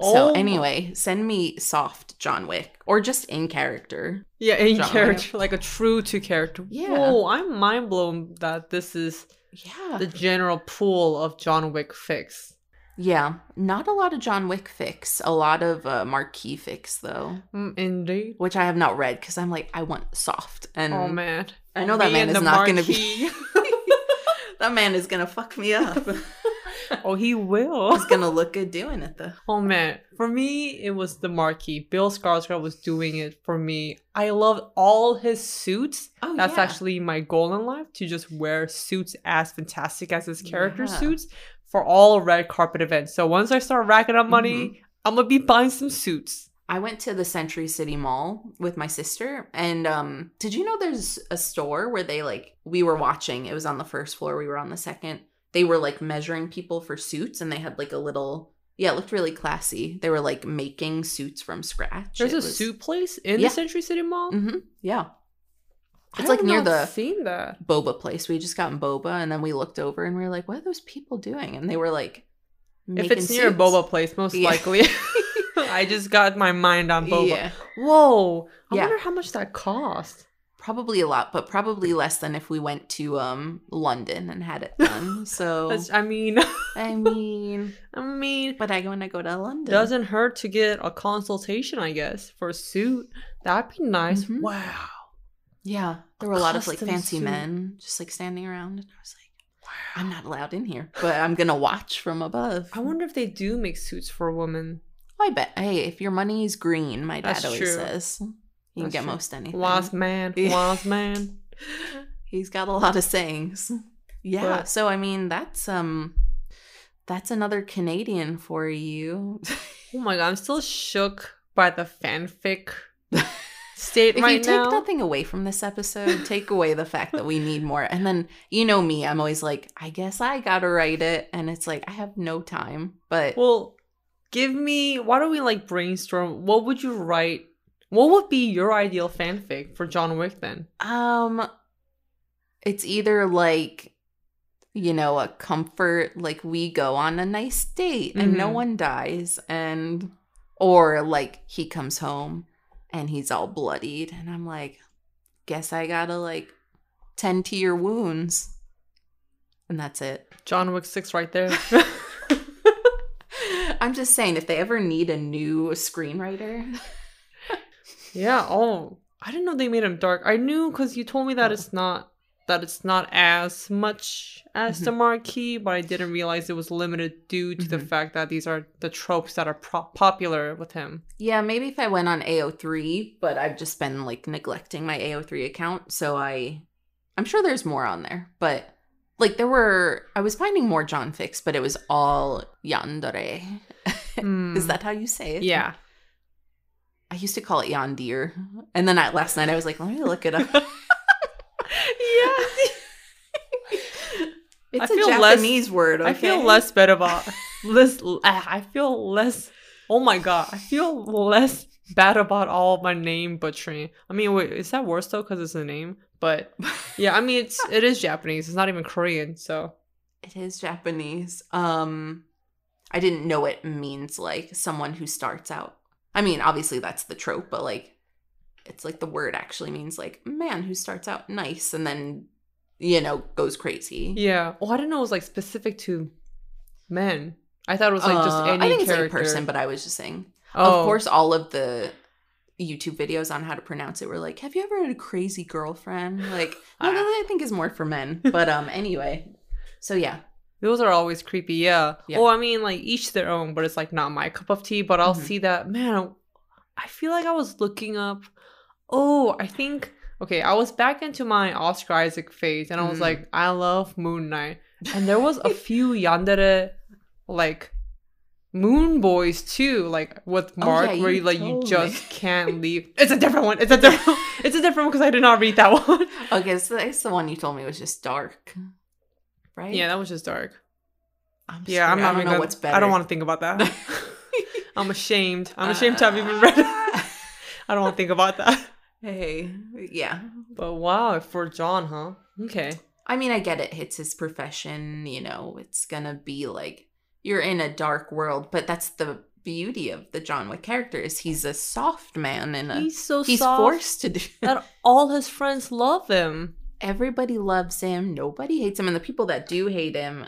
Speaker 1: so
Speaker 2: Oh.
Speaker 1: anyway, send me soft John Wick or just in character.
Speaker 2: Yeah, in
Speaker 1: John
Speaker 2: character, like a true to character.
Speaker 1: Yeah.
Speaker 2: Whoa, I'm mind blown that this is
Speaker 1: Yeah.
Speaker 2: the general pool of John Wick fics.
Speaker 1: Yeah. Not a lot of John Wick fics, A lot of uh, Marquis fics though,
Speaker 2: Mm, indeed.
Speaker 1: which I have not read because I'm like, I want soft. And
Speaker 2: Oh man.
Speaker 1: I know that man is not going to be. [LAUGHS] that man is going to fuck me up. [LAUGHS]
Speaker 2: oh, he will.
Speaker 1: He's going to look good doing it, though.
Speaker 2: Oh man, for me it was the Marquis. Bill Skarsgård was doing it for me. I loved all his suits.
Speaker 1: Oh,
Speaker 2: That's
Speaker 1: yeah.
Speaker 2: actually my goal in life to just wear suits as fantastic as his character
Speaker 1: Yeah.
Speaker 2: suits for all red carpet events. So once I start racking up money,
Speaker 1: Mm-hmm.
Speaker 2: I'm gonna be buying some suits.
Speaker 1: I went to the Century City Mall with my sister, and um, did you know there's a store where they like we were watching? It was on the first floor. We were on the second. They were like measuring people for suits, and they had like a little. Yeah, it looked really classy. They were like making suits from scratch.
Speaker 2: There's
Speaker 1: It
Speaker 2: a
Speaker 1: was-
Speaker 2: suit place in
Speaker 1: Yeah.
Speaker 2: the Century City Mall.
Speaker 1: Mhm, Yeah, it's like near the
Speaker 2: seen that.
Speaker 1: boba place. We just gotten boba, and then we looked over and we were like, "What are those people doing?" And they were like,
Speaker 2: If it's near a boba place, most
Speaker 1: Yeah.
Speaker 2: likely. [LAUGHS] [LAUGHS] I just got my mind on boba.
Speaker 1: Yeah,
Speaker 2: Whoa! I
Speaker 1: Yeah.
Speaker 2: wonder how much that cost.
Speaker 1: probably a lot, but probably less than if we went to um London and had it done. [LAUGHS] So
Speaker 2: I mean,
Speaker 1: I mean,
Speaker 2: I mean,
Speaker 1: but I want to go to London.
Speaker 2: doesn't hurt to get a consultation, I guess, for a suit. That'd be nice.
Speaker 1: Mhm.
Speaker 2: Wow.
Speaker 1: Yeah, there were a lot of like fancy
Speaker 2: suit.
Speaker 1: men just like standing around, and I was like, I'm not allowed in here, but I'm gonna watch from above.
Speaker 2: I wonder if they do make suits for women.
Speaker 1: I bet. Hey, if your money is green, my dad
Speaker 2: That's
Speaker 1: always
Speaker 2: true.
Speaker 1: says you can
Speaker 2: That's
Speaker 1: get
Speaker 2: true.
Speaker 1: most anything.
Speaker 2: Wise man, [LAUGHS] wise man.
Speaker 1: He's got a lot of sayings. Yeah.
Speaker 2: But-
Speaker 1: so I mean, that's um, that's another Canadian for you.
Speaker 2: Oh my god, I'm still shook by the fanfic [LAUGHS] state
Speaker 1: if
Speaker 2: right
Speaker 1: you take nothing away from this episode, take away the fact that we need more. And then you know me, I'm always like, I guess I gotta write it, and it's like I have no time. But
Speaker 2: Well, give me. Why don't we like brainstorm? What would you write? What would be your ideal fanfic for John Wick then?
Speaker 1: um, it's either like you know a comfort, like we go on a nice date and no
Speaker 2: Mhm.
Speaker 1: one dies, and or like he comes home and he's all bloodied, and I'm like, guess I gotta like tend to your wounds, and that's it.
Speaker 2: John Wick Six, right there. [LAUGHS] [LAUGHS]
Speaker 1: I'm just saying, if they ever need a new screenwriter,
Speaker 2: yeah. Oh, I didn't know they made him dark. I knew because you told me that
Speaker 1: Oh.
Speaker 2: it's not that it's not as much as the Marquis, but I didn't realize it was limited due to the
Speaker 1: Mhm.
Speaker 2: fact that these are the tropes that are pro- popular with him.
Speaker 1: yeah, maybe if I went on AO3, but I've just been like neglecting my AO3 account, so I, I'm sure there's more on there, but like there were, I was finding more John Fics, but it was all yandere. [LAUGHS]
Speaker 2: Hmm.
Speaker 1: Is that how you say it?
Speaker 2: Yeah.
Speaker 1: I used to call it yandir, and then I, last night I was like, let me look it up. [LAUGHS]
Speaker 2: yeah.
Speaker 1: It's
Speaker 2: I
Speaker 1: a
Speaker 2: feel less-
Speaker 1: Japanese word.
Speaker 2: I feel less bad about less. I feel less. Oh my god, I feel less bad about all my name butchering. I mean, wait, is that worse though? Because it's a name. But yeah, I mean, it's it is Japanese. It's not even Korean. So
Speaker 1: It is Japanese. Um I didn't know it means like someone who starts out. I mean, obviously that's the trope, but like it's like the word actually means like man who starts out nice and then you know, goes crazy.
Speaker 2: Yeah. Oh, I didn't know it was like specific to men. I thought it was like just
Speaker 1: Uh,
Speaker 2: any
Speaker 1: I think it's
Speaker 2: character.
Speaker 1: any person, but I was just saying.
Speaker 2: oh.
Speaker 1: Of course, all of the YouTube videos on how to pronounce it were like, "Have you ever had a crazy girlfriend?" Like, no, that I think is more for men. [LAUGHS] But um, anyway, so yeah,
Speaker 2: Those are always creepy, yeah.
Speaker 1: Yeah.
Speaker 2: Well, I mean, like each their own, but it's like not my cup of tea. But I'll
Speaker 1: Mhm.
Speaker 2: see that, man. I feel like I was looking up. Oh, I think okay. I was back into my Oscar Isaac phase, and I was
Speaker 1: Mm.
Speaker 2: like, I love Moon Knight, and there was a [LAUGHS] few yandere like Moon Boys too, like with
Speaker 1: Oh,
Speaker 2: Mark,
Speaker 1: yeah,
Speaker 2: where
Speaker 1: you
Speaker 2: like you just
Speaker 1: me. [LAUGHS]
Speaker 2: can't leave. It's a different one. It's a different. [LAUGHS] it's a different one because I did not read that one.
Speaker 1: okay, so that's the one you told me was just dark, right?
Speaker 2: Yeah, that was just dark.
Speaker 1: I'm
Speaker 2: Yeah, I'm not
Speaker 1: I don't know what's better.
Speaker 2: I don't want to think about that. I'm ashamed. I'm ashamed to have even read it. I don't want to think about that.
Speaker 1: Hey, yeah.
Speaker 2: But wow, for John, huh? Okay.
Speaker 1: I mean, I get it. It's his profession. You know, it's gonna be like you're in a dark world, but that's the beauty of the John Wick character is he's a soft man and a, he's,
Speaker 2: He's so
Speaker 1: forced to do.
Speaker 2: that [LAUGHS] all his friends love him.
Speaker 1: Everybody loves him. Nobody hates him, and the people that do hate him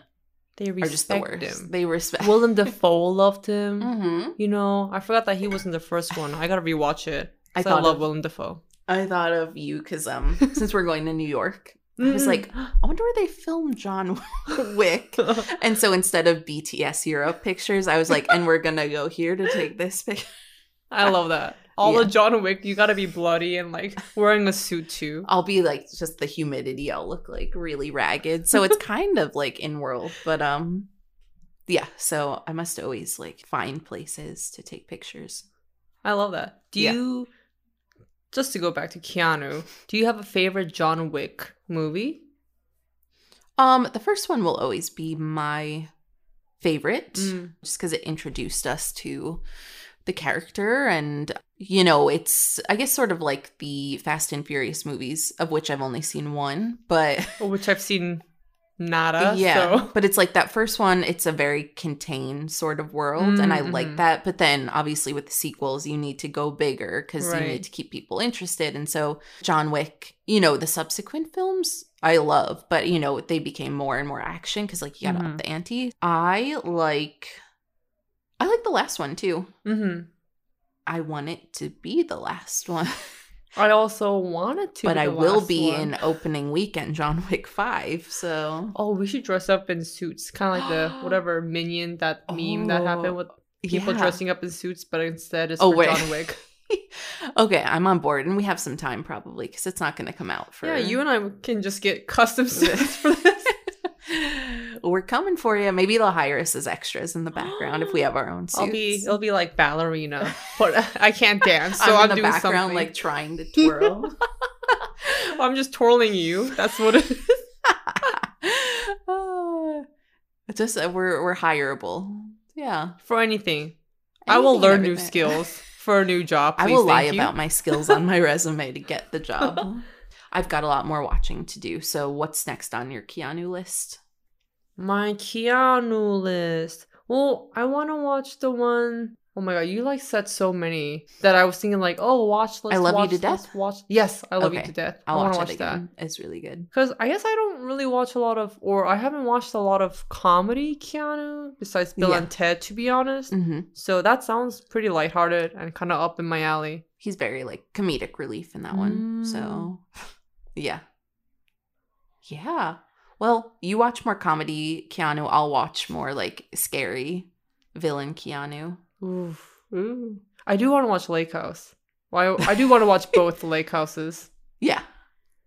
Speaker 2: They
Speaker 1: are just the
Speaker 2: respect
Speaker 1: worst.
Speaker 2: him.
Speaker 1: They respect.
Speaker 2: Willem Dafoe loved him. [LAUGHS]
Speaker 1: hmm
Speaker 2: You know, I forgot that he was in the first one. I gotta rewatch it.
Speaker 1: I
Speaker 2: I,
Speaker 1: thought
Speaker 2: love
Speaker 1: of-
Speaker 2: Willem Dafoe.
Speaker 1: I thought of you because um, [LAUGHS] since we're going to New York, I was
Speaker 2: Mm.
Speaker 1: like, I wonder where they filmed John [LAUGHS] Wick. [LAUGHS] And so instead of BTS Europe pictures, I was like, and we're gonna go here to take this picture.
Speaker 2: I love that. All
Speaker 1: Yeah.
Speaker 2: the John Wick, you gotta be bloody and like wearing a suit too.
Speaker 1: I'll be like just the humidity. I'll look like really ragged. So it's kind of like in world, but um, yeah. So I must always like find places to take pictures.
Speaker 2: I love that. Do
Speaker 1: Yeah.
Speaker 2: you just to go back to Keanu, do you have a favorite John Wick movie?
Speaker 1: Um, the first one will always be my favorite,
Speaker 2: Mm.
Speaker 1: just because it introduced us to the character and you know it's i guess sort of like the fast and furious movies of which i've only seen one but
Speaker 2: Which I've seen nada.
Speaker 1: yeah
Speaker 2: So.
Speaker 1: but it's like that first one it's a very contained sort of world and i like
Speaker 2: mhm.
Speaker 1: that but then obviously with the sequels you need to go bigger because you need to keep people interested and so john wick you know the subsequent films i love but you know they became more and more action because like you gotta
Speaker 2: Mhm.
Speaker 1: up the ante i like i like the last one too
Speaker 2: Mm-hmm.
Speaker 1: i want it to be the last [LAUGHS] one
Speaker 2: I also wanted to,
Speaker 1: but i will be
Speaker 2: one.
Speaker 1: in opening weekend john wick 5 so
Speaker 2: Oh, we should dress up in suits, kind of like the [GASPS] whatever minion that meme that happened
Speaker 1: Oh,
Speaker 2: with people
Speaker 1: yeah.
Speaker 2: dressing up in suits, but instead it's
Speaker 1: Oh,
Speaker 2: for
Speaker 1: wait.
Speaker 2: John [LAUGHS] Wick.
Speaker 1: okay, I'm on board, and we have some time probably because it's not going to come out for.
Speaker 2: Yeah, you and I can just get custom [LAUGHS] suits for this.
Speaker 1: We're coming for you. Maybe they'll hire us as extras in the background if we have our own [GASPS] suits.
Speaker 2: I'll be it'll be like ballerina, [LAUGHS] but I can't dance, so
Speaker 1: I'm,
Speaker 2: I'm,
Speaker 1: in the background,
Speaker 2: something.
Speaker 1: like trying to [LAUGHS] twirl.
Speaker 2: I'm just twirling you. That's what it is. [LAUGHS]
Speaker 1: Ah, just uh, we're we're hireable. Yeah,
Speaker 2: For anything, I will learn new skills for a new job.
Speaker 1: I
Speaker 2: please,
Speaker 1: will lie
Speaker 2: you.
Speaker 1: about my skills on my resume to get the job. I've got a lot more watching to do. So, what's next on your Keanu list?
Speaker 2: My Keanu list. Well, I want to watch the one oh my god, you like said so many that I was thinking like, oh, watch. Let's
Speaker 1: I Love You
Speaker 2: watch,
Speaker 1: to Death?
Speaker 2: Watch. Yes, I love you to death.
Speaker 1: I'll
Speaker 2: I want
Speaker 1: watch,
Speaker 2: to
Speaker 1: it
Speaker 2: watch that.
Speaker 1: It's really good.
Speaker 2: Because I guess I don't really watch a lot of, or I haven't watched a lot of comedy Keanu besides Bill
Speaker 1: Yeah.
Speaker 2: and Ted, to be honest.
Speaker 1: hmm
Speaker 2: So that sounds pretty lighthearted and kind of up in my alley.
Speaker 1: He's very like comedic relief in that one. So, [LAUGHS] yeah, yeah. Well, you watch more comedy Keanu. I'll watch more like scary villain Keanu.
Speaker 2: Oof. Ooh. I do want to watch Lake House. Well, I, I do want to watch [LAUGHS] both Lake Houses.
Speaker 1: Yeah.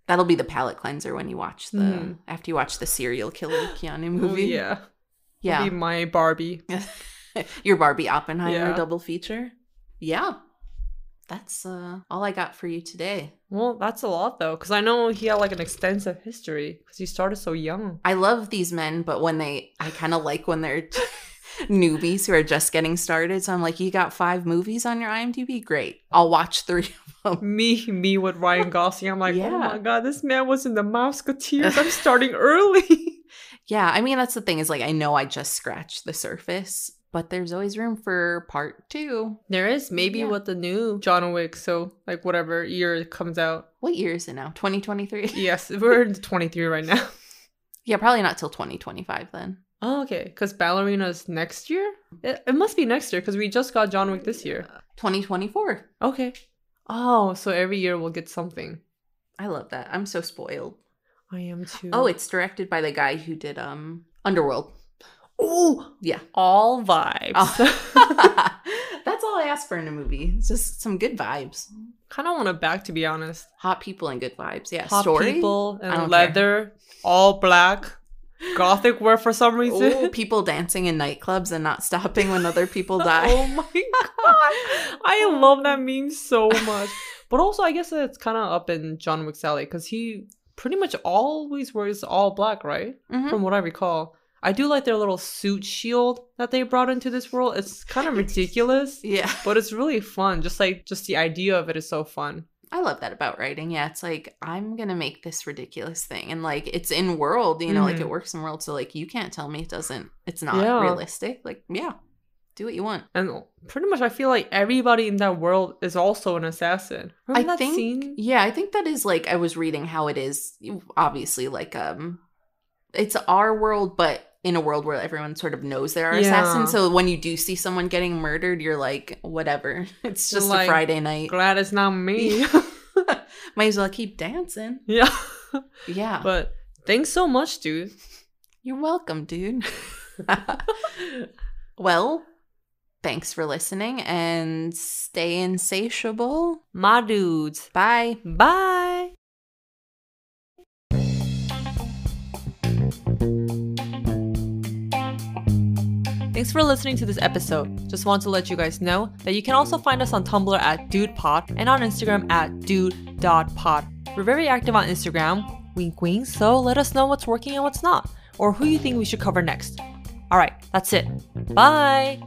Speaker 1: That'll be the palate cleanser when you watch the
Speaker 2: Mhm.
Speaker 1: after you watch the serial killer [GASPS] Keanu
Speaker 2: Ooh,
Speaker 1: movie.
Speaker 2: yeah.
Speaker 1: Yeah.
Speaker 2: Be my Barbie. [LAUGHS]
Speaker 1: Your Barbie Oppenheimer
Speaker 2: Yeah.
Speaker 1: double feature. Yeah. That's uh all I got for you today.
Speaker 2: Well, that's a lot though, because I know he had like an extensive history because he started so young.
Speaker 1: I love these men, but when they I kind of like when they're [LAUGHS] newbies who are just getting started. So I'm like, you got five movies on your IMDb? Great. I'll watch three of them.
Speaker 2: Me, me with Ryan [LAUGHS] Gosling. I'm like,
Speaker 1: Yeah.
Speaker 2: oh my god, this man was in the Musketeers. I'm [LAUGHS] starting early.
Speaker 1: Yeah, I mean that's the thing is like I know I just scratched the surface but there's always room for part two.
Speaker 2: There is maybe
Speaker 1: Yeah.
Speaker 2: with the new John Wick, so like whatever year it comes out.
Speaker 1: What year is it now? 2023? [LAUGHS]
Speaker 2: Yes, we're in 23 right now. [LAUGHS]
Speaker 1: yeah, probably not till 2025 then.
Speaker 2: Oh, okay. Because Ballerina's next year? It, it must be next year because we just got John Wick this year.
Speaker 1: 2024.
Speaker 2: Okay. Oh, so every year we'll get something.
Speaker 1: I love that. I'm so spoiled.
Speaker 2: I am too.
Speaker 1: Oh, it's directed by the guy who did um Underworld.
Speaker 2: Oh,
Speaker 1: Yeah.
Speaker 2: all vibes.
Speaker 1: Oh. [LAUGHS] [LAUGHS] That's all I ask for in a movie. It's just some good vibes.
Speaker 2: kind of want it back to be honest.
Speaker 1: Hot people and good vibes. Yeah.
Speaker 2: Hot
Speaker 1: Story.
Speaker 2: people and leather, all black, gothic wear for some reason.
Speaker 1: Ooh, [LAUGHS] people dancing in nightclubs and not stopping when other people die.
Speaker 2: Oh my god. I love that meme so much. But also I guess it's kind of up in John Wick's alley because he pretty much always wears all black, right?
Speaker 1: Mhm.
Speaker 2: From what I recall. I do like their little suit shield that they brought into this world. It's kind of ridiculous, [LAUGHS]
Speaker 1: Yeah.
Speaker 2: but it's really fun. Just like just the idea of it is so fun.
Speaker 1: I love that about writing. Yeah, it's like I'm gonna make this ridiculous thing, and like it's in world, you know, like
Speaker 2: Mhm.
Speaker 1: it works in world. So like you can't tell me it doesn't. It's not
Speaker 2: Yeah.
Speaker 1: realistic. Like yeah, do what you want.
Speaker 2: And pretty much I feel like everybody in that world is also an assassin. Remember
Speaker 1: I think
Speaker 2: scene?
Speaker 1: yeah, I think that is like I was reading how it is. Obviously, like um, it's our world, but in a world where everyone sort of knows there are
Speaker 2: Yeah.
Speaker 1: assassins. So when you do see someone getting murdered, you're like, whatever. [LAUGHS] It's just
Speaker 2: Like,
Speaker 1: a Friday night.
Speaker 2: Glad it's not me. [LAUGHS] [LAUGHS]
Speaker 1: Might as well keep dancing.
Speaker 2: yeah.
Speaker 1: Yeah.
Speaker 2: But thanks so much, dude.
Speaker 1: You're welcome, dude. well, thanks for listening and stay insatiable.
Speaker 2: My dudes.
Speaker 1: Bye.
Speaker 2: Bye. Thanks for listening to this episode. Just want to let you guys know that you can also find us on Tumblr at DudePod and on Instagram at dude.pod. We're very active on Instagram, wink wink, so let us know what's working and what's not, or who you think we should cover next. Alright, that's it. Bye!